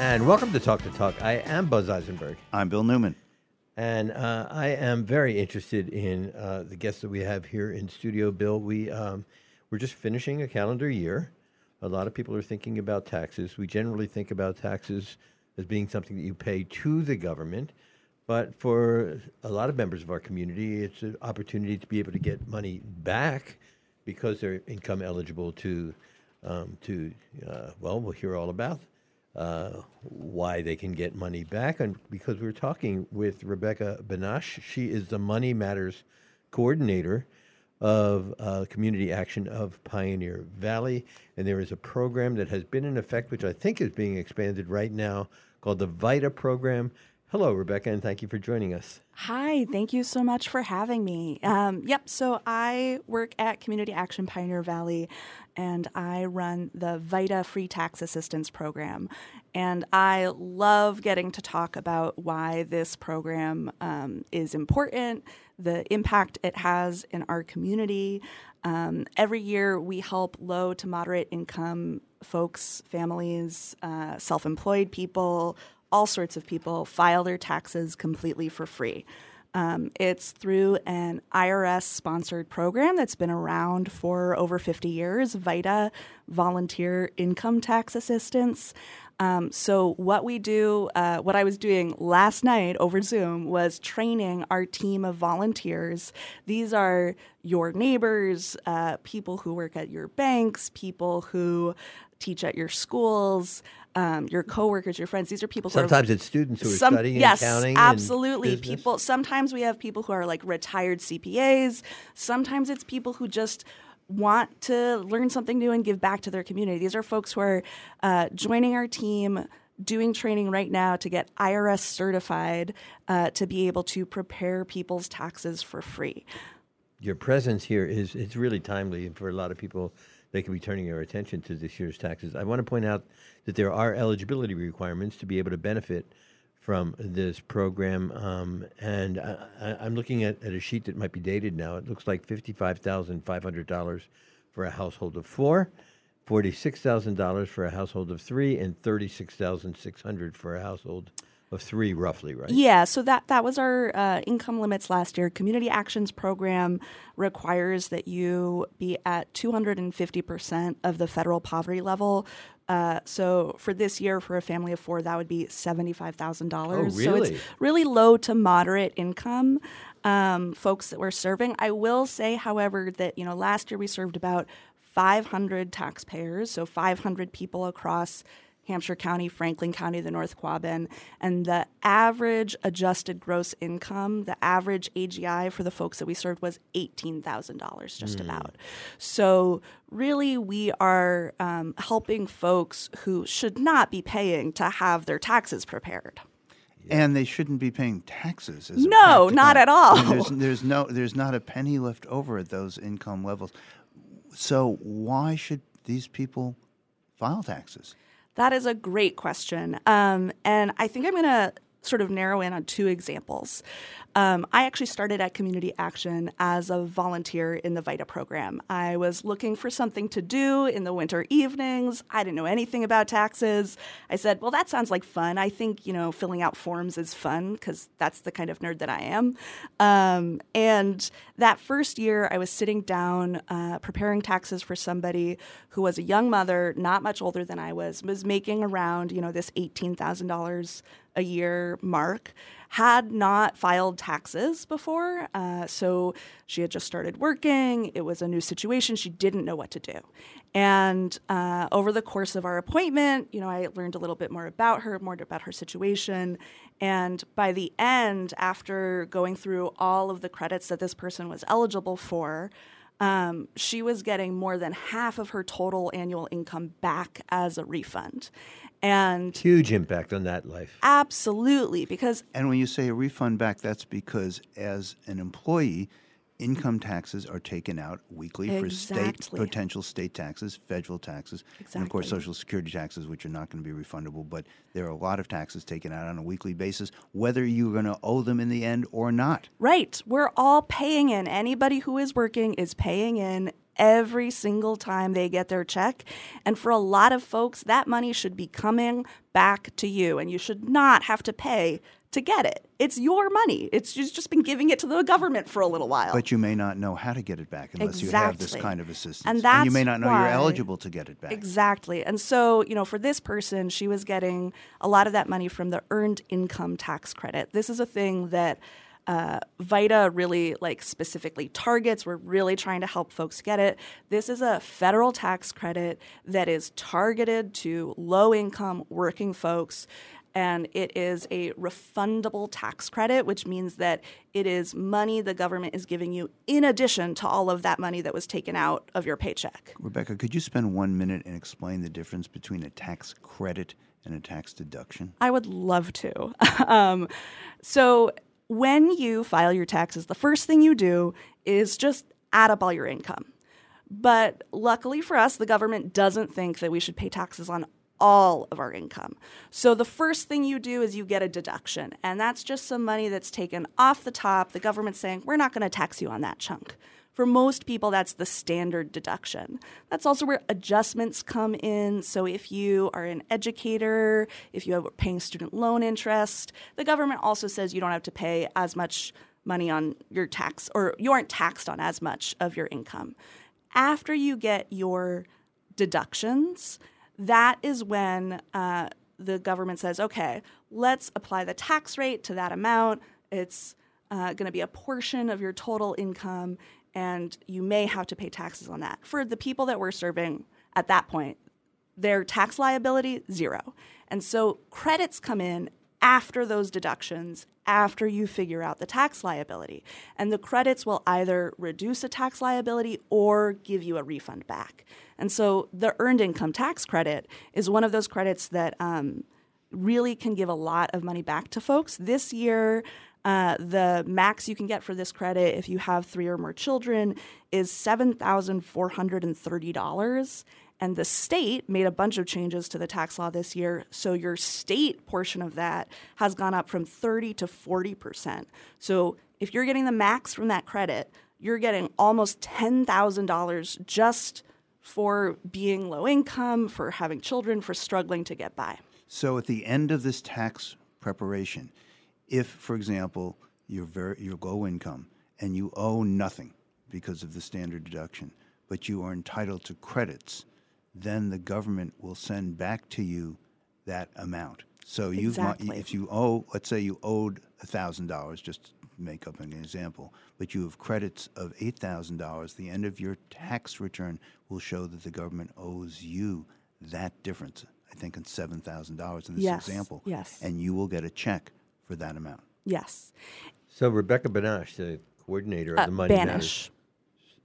And welcome to Talk the Talk. I am Buzz Eisenberg. I'm Bill Newman. And uh, I am very interested in uh, the guests that we have here in studio. Bill, we, um, we're just finishing a calendar year. A lot of people are thinking about taxes. We generally think about taxes as being something that you pay to the government. But for a lot of members of our community, it's an opportunity to be able to get money back because they're income eligible to, um, to uh, well, we'll hear all about uh, why they can get money back. And because we're talking with Rebecca Banash, she is the Money Matters coordinator of uh, community action of Pioneer Valley. And there is a program that has been in effect, which I think is being expanded right now, called the VITA program. Hello, Rebecca, and thank you for joining us. Hi, thank you so much for having me. Um, yep, so I work at Community Action Pioneer Valley and I run the VITA Free Tax Assistance Program. And I love getting to talk about why this program um, is important, the impact it has in our community. Um, every year, we help low to moderate income folks, families, uh, self employed people, all sorts of people file their taxes completely for free. Um, it's through an IRS sponsored program that's been around for over 50 years, VITA, Volunteer Income Tax Assistance. Um, so, what we do, uh, what I was doing last night over Zoom was training our team of volunteers. These are your neighbors, uh, people who work at your banks, people who teach at your schools, um, your coworkers, your friends. These are people. Sometimes are, it's students who are some, studying yes, accounting. absolutely. people. Sometimes we have people who are like retired CPAs. Sometimes it's people who just want to learn something new and give back to their community. These are folks who are uh, joining our team doing training right now to get IRS certified uh, to be able to prepare people's taxes for free. Your presence here is it's really timely for a lot of people. They could be turning their attention to this year's taxes. I want to point out that there are eligibility requirements to be able to benefit from this program. Um, and I, am looking at, at, a sheet that might be dated now. It looks like $55,500 for a household of four, $46,000 for a household of three, and 36,600 for a household of three, roughly, right? Yeah. So that that was our uh, income limits last year. Community Actions Program requires that you be at 250 percent of the federal poverty level uh, so for this year, for a family of four, that would be seventy-five thousand dollars. Oh, really? So it's really low to moderate income um, folks that we're serving. I will say, however, that you know last year we served about five hundred taxpayers, so five hundred people across Hampshire County, Franklin County, the North Quabbin, and the average adjusted gross income, the average AGI for the folks that we served was $18,000 just mm. about. So, really, we are um, helping folks who should not be paying to have their taxes prepared. And they shouldn't be paying taxes. no, not at all. I mean, there's, there's no, there's not a penny left over at those income levels. So why should these people file taxes? That is a great question. Um, and I think I'm going to sort of narrow in on two examples. Um, I actually started at Community Action as a volunteer in the VITA program. I was looking for something to do in the winter evenings. I didn't know anything about taxes. I said, well, that sounds like fun. I think, you know, filling out forms is fun because that's the kind of nerd that I am. Um, and that first year, I was sitting down uh, preparing taxes for somebody who was a young mother, not much older than I was, was making around, you know, this $18,000 a year mark, had not filed taxes before. Uh, so she had just started working. It was a new situation. She didn't know what to do. And uh, over the course of our appointment, you know, I learned a little bit more about her, more about her situation. And by the end, after going through all of the credits that this person was eligible for, um, she was getting more than half of her total annual income back as a refund. And huge impact on that life. Absolutely because and when you say a refund back that's because as an employee income taxes are taken out weekly exactly. for state potential state taxes, federal taxes, exactly. and of course social security taxes, which are not going to be refundable. But there are a lot of taxes taken out on a weekly basis, whether you're going to owe them in the end or not. Right. We're all paying in. Anybody who is working is paying in every single time they get their check. And for a lot of folks, that money should be coming back to you, and you should not have to pay to get it. It's your money. It's just, just been giving it to the government for a little while. But you may not know how to get it back unless you have this kind of assistance. And you may not know why- you're eligible to get it back. Exactly. And so, you know, for this person, she was getting a lot of that money from the earned income tax credit. This is a thing that uh, VITA really like specifically targets. We're really trying to help folks get it. This is a federal tax credit that is targeted to low income working folks. And it is a refundable tax credit, which means that it is money the government is giving you in addition to all of that money that was taken out of your paycheck. Rebecca, could you spend one minute and explain the difference between a tax credit and a tax deduction? I would love to. um, so, when you file your taxes, the first thing you do is just add up all your income. But luckily for us, the government doesn't think that we should pay taxes on all of our income. So the first thing you do is you get a deduction, and that's just some money that's taken off the top. The government's saying, we're not going to tax you on that chunk. For most people, that's the standard deduction. That's also where adjustments come in. So, if you are an educator, if you are paying student loan interest, the government also says you don't have to pay as much money on your tax, or you aren't taxed on as much of your income. After you get your deductions, that is when uh, the government says, okay, let's apply the tax rate to that amount. It's uh, going to be a portion of your total income, and you may have to pay taxes on that. For the people that we're serving at that point, their tax liability, zero. And so credits come in after those deductions, after you figure out the tax liability. And the credits will either reduce a tax liability or give you a refund back. And so the earned income tax credit is one of those credits that um, really can give a lot of money back to folks. This year, uh, the max you can get for this credit if you have three or more children is $7,430. And the state made a bunch of changes to the tax law this year. So your state portion of that has gone up from 30 to 40%. So if you're getting the max from that credit, you're getting almost $10,000 just for being low income, for having children, for struggling to get by. So at the end of this tax preparation, if, for example, you're very low income and you owe nothing because of the standard deduction, but you are entitled to credits, then the government will send back to you that amount. So you Exactly. if you owe, let's say you owed thousand dollars, just to make up an example, but you have credits of eight thousand dollars, the end of your tax return will show that the government owes you that difference. I think in seven thousand dollars in this Yes, example. yes. And you will get a check for that amount. Yes. So Rebecca Banash, the coordinator of Uh, the Money Matters. Banish.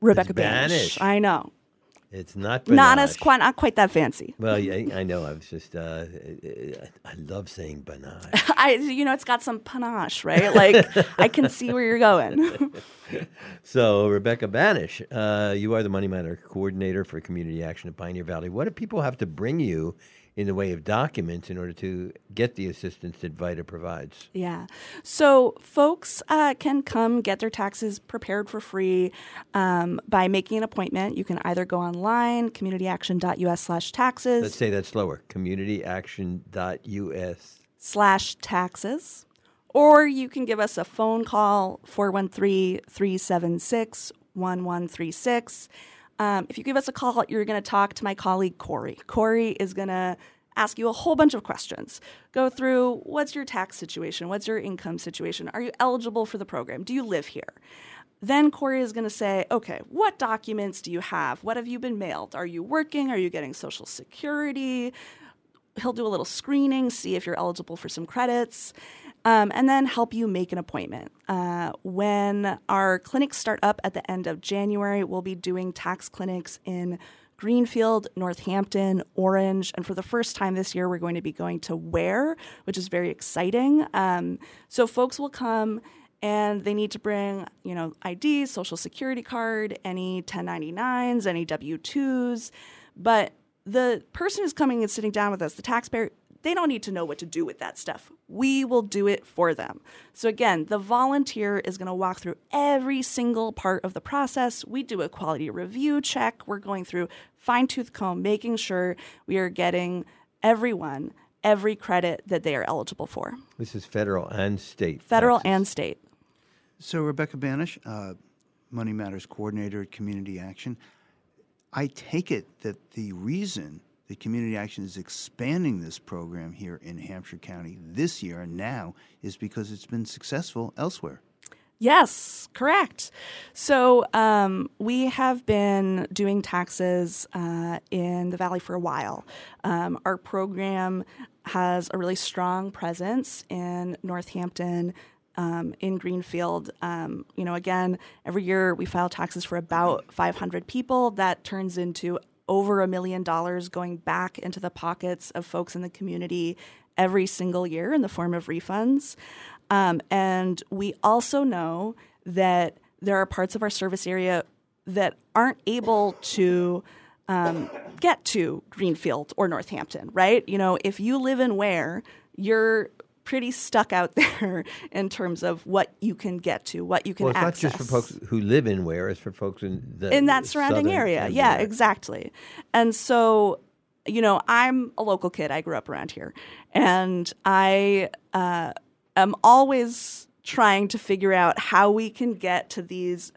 Rebecca Banish. Banish. I know. It's not Not as quite not quite that fancy. Well, yeah, I know. I was just, uh, I love saying Banash. I you know it's got some panache, right? Like I can see where you're going. So, Rebecca Bannasch, uh, you are the Money Matter coordinator for community action in Pioneer Valley. What do people have to bring you in the way of documents in order to get the assistance that VITA provides? yeah. So folks uh, can come get their taxes prepared for free um, by making an appointment. You can either go online, communityaction.us slash taxes. Let's say that slower communityaction.us. slash taxes, or you can give us a phone call 413 376 1136. Um, If you give us a call, you're going to talk to my colleague Corey. Corey is going to ask you a whole bunch of questions. Go through what's your tax situation? What's your income situation? Are you eligible for the program? Do you live here? Then Corey is going to say, okay, what documents do you have? What have you been mailed? Are you working? Are you getting Social Security? he'll do a little screening, see if you're eligible for some credits, um, and then help you make an appointment. Uh, when our clinics start up at the end of January, we'll be doing tax clinics in Greenfield, Northampton, Orange, and for the first time this year, we're going to be going to Ware, which is very exciting. Um, so folks will come and they need to bring, you know, ID, social security card, any 1099s, any W-2s, but the person who's coming and sitting down with us, the taxpayer, they don't need to know what to do with that stuff. We will do it for them. So, again, the volunteer is going to walk through every single part of the process. We do a quality review check. We're going through fine tooth comb, making sure we are getting everyone every credit that they are eligible for. This is federal and state. Federal taxes. and state. So, Rebecca Bannasch, uh, Money Matters Coordinator at Community Action, I take it that the reason that Community Action is expanding this program here in Hampshire County this year and now is because it's been successful elsewhere. Yes, correct. So um, we have been doing taxes uh, in the Valley for a while. Um, our program has a really strong presence in Northampton. Um, in Greenfield, um, you know, again, every year we file taxes for about 500 people. That turns into over a million dollars going back into the pockets of folks in the community every single year in the form of refunds. Um, and we also know that there are parts of our service area that aren't able to um, get to Greenfield or Northampton, right? You know, if you live in Ware, you're pretty stuck out there in terms of what you can get to, what you can Well, it's access. not just for folks who live in Ware; it's for folks in the in that surrounding area. end Yeah, exactly. And so, you know, I'm a local kid. I grew up around here, and I uh, am always trying to figure out how we can get to these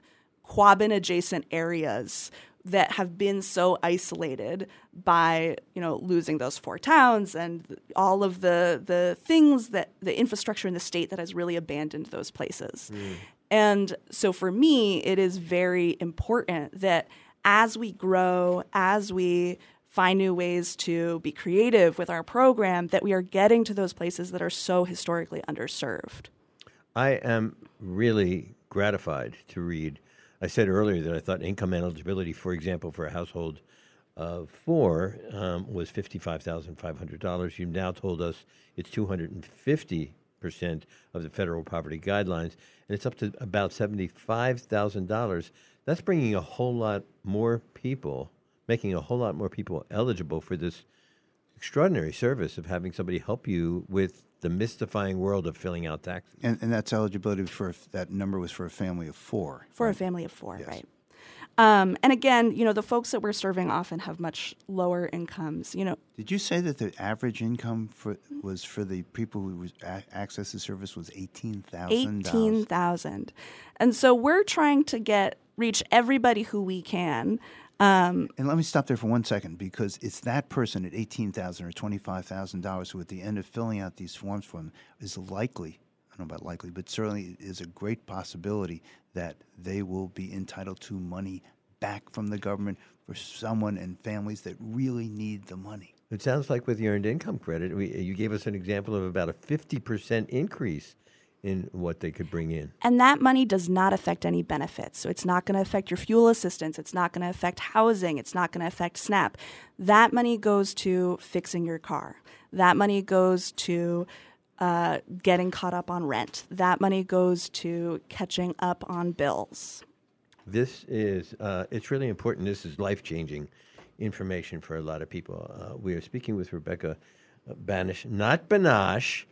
Quabbin adjacent areas that have been so isolated by you know losing those four towns and all of the the things that the infrastructure in the state that has really abandoned those places. Hmm. And so for me, it is very important that as we grow, as we find new ways to be creative with our program, that we are getting to those places that are so historically underserved. I am really gratified to read. I said earlier that I thought income eligibility, for example, for a household of four um, was fifty-five thousand five hundred dollars. You've now told us it's two hundred and fifty percent of the federal poverty guidelines, and it's up to about seventy-five thousand dollars. That's bringing a whole lot more people, making a whole lot more people eligible for this extraordinary service of having somebody help you with the mystifying world of filling out taxes. And, and that's eligibility for, that number was for a family of four. for a family of four, right? Um, and again, you know, the folks that we're serving often have much lower incomes. You know, Did you say that the average income for was for the people who was a- access the service was eighteen thousand eighteen dollars? thousand, and so we're trying to get reach everybody who we can. Um, And let me stop there for one second because it's that person at eighteen thousand or twenty five thousand dollars who, at the end of filling out these forms for them, is likely. I don't know about likely, but certainly is a great possibility that they will be entitled to money back from the government for someone and families that really need the money. It sounds like with the earned income credit, we, you gave us an example of about a 50% increase in what they could bring in. And that money does not affect any benefits. So it's not going to affect your fuel assistance. It's not going to affect housing. It's not going to affect SNAP. That money goes to fixing your car. That money goes to uh, getting caught up on rent. That money goes to catching up on bills. This is, uh, it's really important. This is life changing information for a lot of people. Uh, we are speaking with Rebecca Bannasch, not Banash,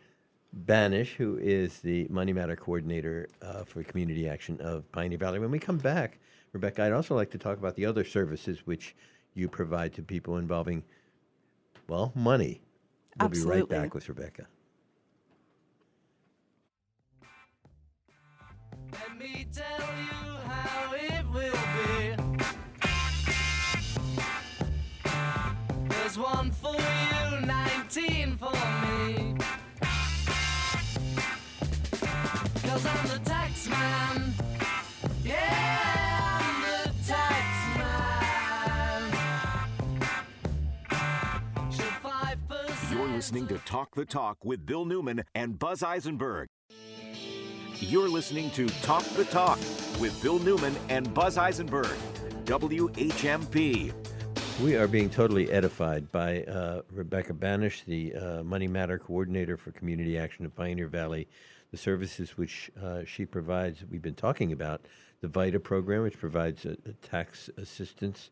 Banish, who is the Money Matter Coordinator uh, for Community Action of Pioneer Valley. When we come back, Rebecca, I'd also like to talk about the other services which you provide to people involving, well, money. We'll be right back with Rebecca. Let me tell you how it will be. There's one for you, 19 for listening to Talk the Talk with Bill Newman and Buzz Eisenberg. You're listening to Talk the Talk with Bill Newman and Buzz Eisenberg. WHMP. We are being totally edified by uh, Rebecca Bannasch, the uh, Money Matter Coordinator for Community Action of Pioneer Valley. The services which uh, she provides, we've been talking about the VITA program, which provides a, a tax assistance,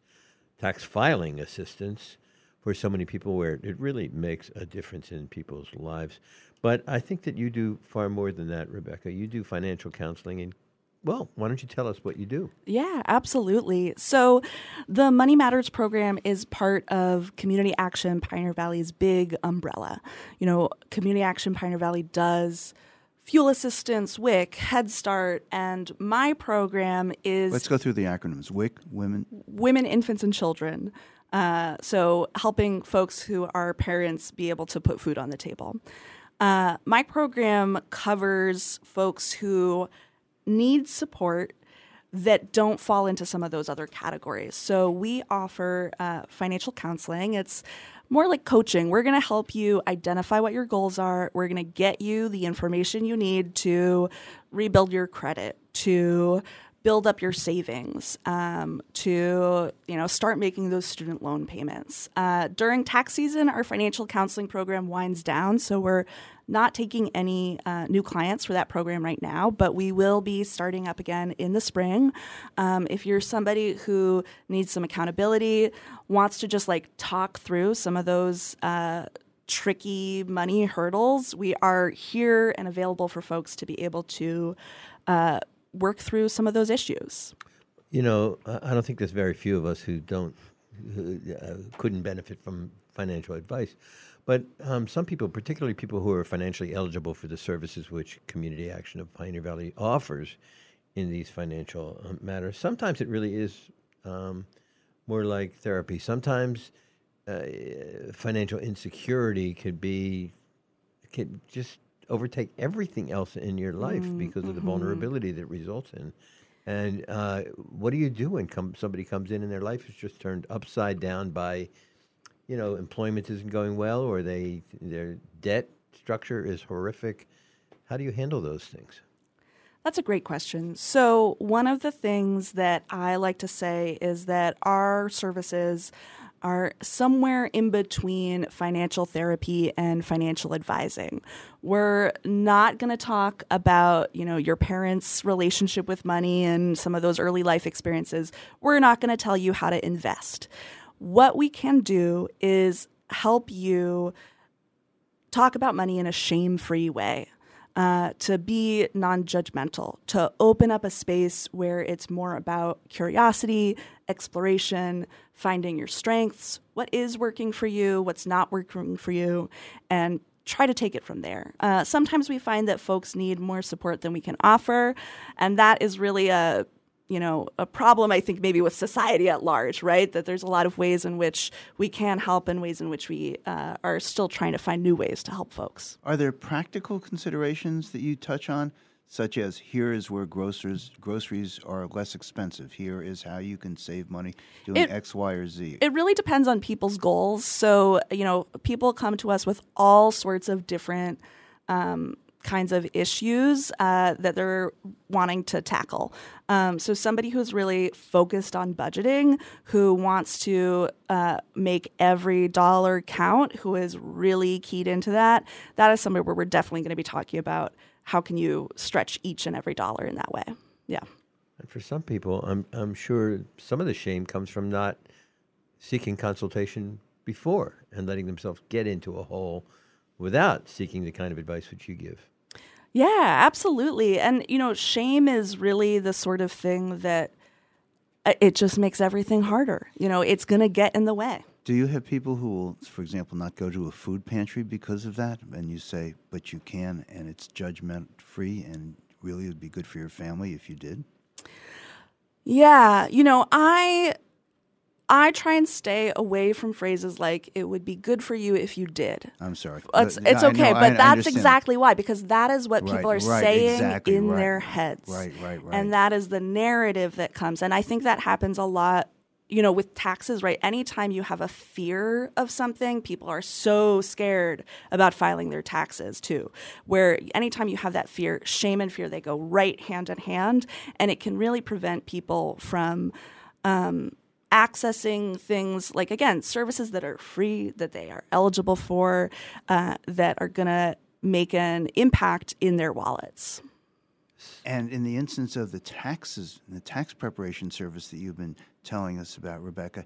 tax filing assistance for so many people where it really makes a difference in people's lives. But I think that you do far more than that, Rebecca. You do financial counseling and well, why don't you tell us what you do? Yeah, absolutely. So, the Money Matters program is part of Community Action Pioneer Valley's big umbrella. You know, Community Action Pioneer Valley does fuel assistance, WIC, Head Start, and my program is Let's go through the acronyms. WIC, Women. women, infants, and children. Uh, so, helping folks who are parents be able to put food on the table. Uh, my program covers folks who need support that don't fall into some of those other categories. So, we offer uh, financial counseling. It's more like coaching. We're going to help you identify what your goals are. We're going to get you the information you need to rebuild your credit, to build up your savings um, to you know start making those student loan payments uh, during tax season our financial counseling program winds down so we're not taking any uh, new clients for that program right now but we will be starting up again in the spring um, if you're somebody who needs some accountability wants to just like talk through some of those uh, tricky money hurdles we are here and available for folks to be able to uh, work through some of those issues. You know, I don't think there's very few of us who don't, who, uh, couldn't benefit from financial advice. But um, some people, particularly people who are financially eligible for the services which Community Action of Pioneer Valley offers in these financial um, matters, sometimes it really is um, more like therapy. Sometimes uh, financial insecurity could be, could just overtake everything else in your life because of the vulnerability that results in. And uh, what do you do when come, somebody comes in and their life is just turned upside down by, you know, employment isn't going well or they their debt structure is horrific? How do you handle those things? That's a great question. So, one of the things that I like to say is that our services are somewhere in between financial therapy and financial advising. We're not going to talk about, you know, your parents' relationship with money and some of those early life experiences. We're not going to tell you how to invest. What we can do is help you talk about money in a shame free way. Uh, to be non judgmental, to open up a space where it's more about curiosity, exploration, finding your strengths, what is working for you, what's not working for you, and try to take it from there. Uh, sometimes we find that folks need more support than we can offer, and that is really a you know a problem i think maybe with society at large right that there's a lot of ways in which we can help and ways in which we uh, are still trying to find new ways to help folks Are there practical considerations that you touch on, such as here is where grocers groceries are less expensive. Here is how you can save money doing It- X, Y, or Z. it really depends on people's goals so you know people come to us with all sorts of different um, kinds of issues uh, that they're wanting to tackle. Um, so, somebody who's really focused on budgeting, who wants to uh, make every dollar count, who is really keyed into that, that is somebody where we're definitely going to be talking about how can you stretch each and every dollar in that way. Yeah. And for some people, I'm, I'm sure some of the shame comes from not seeking consultation before and letting themselves get into a hole without seeking the kind of advice which you give. Yeah, absolutely. And you know, shame is really the sort of thing that uh, it just makes everything harder. You know, it's going to get in the way. Do you have people who will, for example, not go to a food pantry because of that? And you say, but you can, and it's judgment free, and really it would be good for your family if you did? Yeah, you know, I I try and stay away from phrases like it would be good for you if you did. I'm sorry. It's, it's I okay, know, but I that's understand. exactly why because that is what Right, people are right, saying exactly, in right. their heads. Right, right, right. And that is the narrative that comes. And I think that happens a lot, you know, with taxes, right? Anytime you have a fear of something, people are so scared about filing their taxes too. Where anytime you have that fear, shame and fear, they go right hand in hand. And it can really prevent people from um, accessing things like again services that are free that they are eligible for uh, that are going to make an impact in their wallets And in the instance of the taxes, the tax preparation service that you've been telling us about, Rebecca,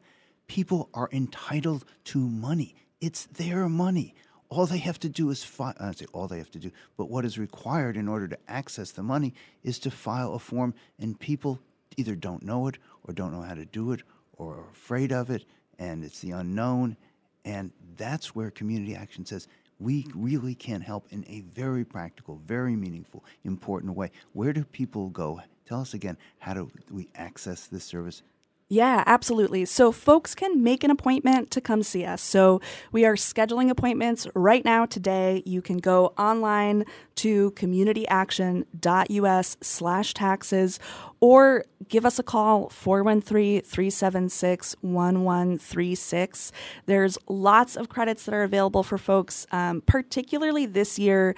People are entitled to money. It's their money. All they have to do is file. I say all they have to do, but what is required in order to access the money is to file a form, and people either don't know it or don't know how to do it or are afraid of it, and it's the unknown. And that's where community action says we really can help in a very practical, very meaningful, important way. Where do people go? Tell us again, how do we access this service? Yeah, absolutely. So folks can make an appointment to come see us. So we are scheduling appointments right now today. You can go online to communityaction.us slash taxes or give us a call 413-376-1136 there's lots of credits that are available for folks um, particularly this year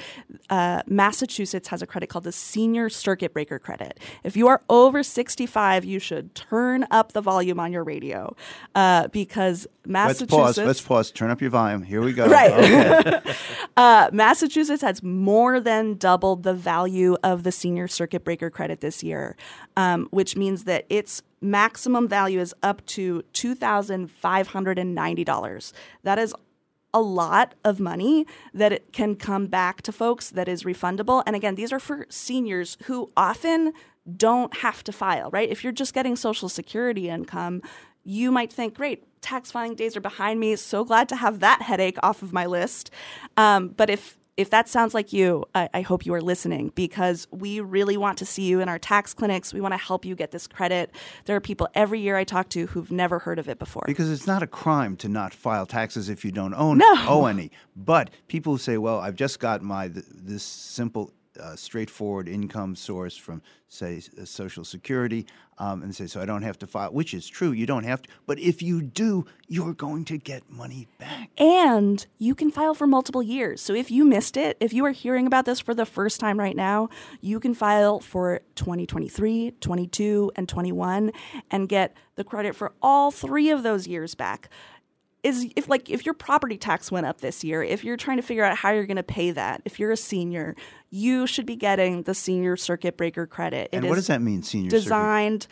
uh, massachusetts has a credit called the senior circuit breaker credit if you are over 65 you should turn up the volume on your radio uh, because Let's pause. Let's pause. Turn up your volume. Here we go. Right. Okay. Uh, Massachusetts has more than doubled the value of the senior circuit breaker credit this year, um, which means that its maximum value is up to $2,590. That is a lot of money that it can come back to folks that is refundable. And again, these are for seniors who often don't have to file, right? If you're just getting Social Security income, you might think, great, tax filing days are behind me. So glad to have that headache off of my list. Um, but if if that sounds like you, I, I hope you are listening because we really want to see you in our tax clinics. We want to help you get this credit. There are people every year I talk to who've never heard of it before. Because it's not a crime to not file taxes if you don't own No. owe any. But people who say, "Well, I've just got my th- this simple, uh, straightforward income source from, say, Social Security," um, and say, "So I don't have to file," which is true. You don't have to. But if you do, you're going to get money back. And you can file for multiple years. So if you missed it, if you are hearing about this for the first time right now, you can file for 2023, 22, and 21 and get the credit for all three of those years back. Is if like if your property tax went up this year, if you're trying to figure out how you're going to pay that, if you're a senior, you should be getting the senior circuit breaker credit. It And what does that mean, senior? circuit? designed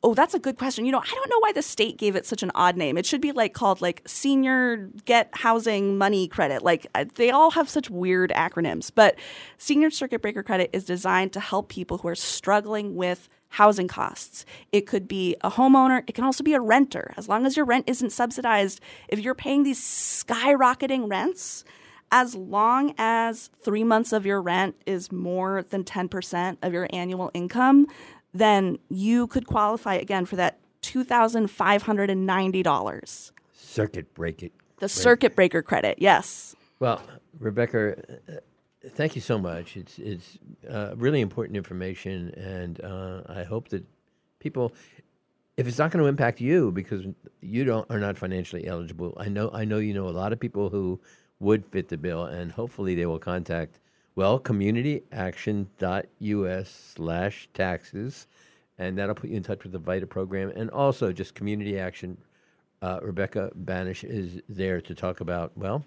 Oh, that's a good question. You know, I don't know why the state gave it such an odd name. It should be like called like senior get housing money credit. Like uh, they all have such weird acronyms, but senior circuit breaker credit is designed to help people who are struggling with housing costs. It could be a homeowner, it can also be a renter. As long as your rent isn't subsidized, if you're paying these skyrocketing rents, as long as three months of your rent is more than 10% of your annual income, then you could qualify again for that $2,590. Circuit break it. The circuit breaker credit, yes. Well, Rebecca, uh, thank you so much. It's it's uh, really important information, and uh, I hope that people, if it's not going to impact you because you don't are not financially eligible, I know I know you know a lot of people who would fit the bill, and hopefully they will contact well communityaction.us slash taxes, and that'll put you in touch with the VITA program, and also just community action. Uh, Rebecca Bannasch is there to talk about well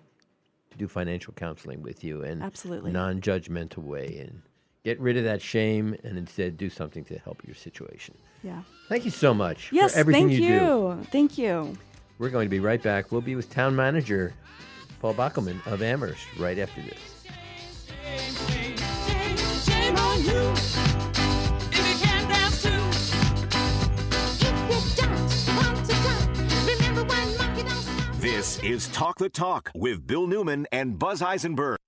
to do financial counseling with you in Absolutely. non-judgmental way and get rid of that shame and instead do something to help your situation. Yeah. Thank you so much Yes, for everything thank you, you. do. Thank you. We're going to be right back. We'll be with town manager Paul Bockelman of Amherst right after this. Shame on you if you can't dance too. If you don't want to talk, remember one monkey don't stop. This is Talk the Talk with Bill Newman and Buzz Eisenberg.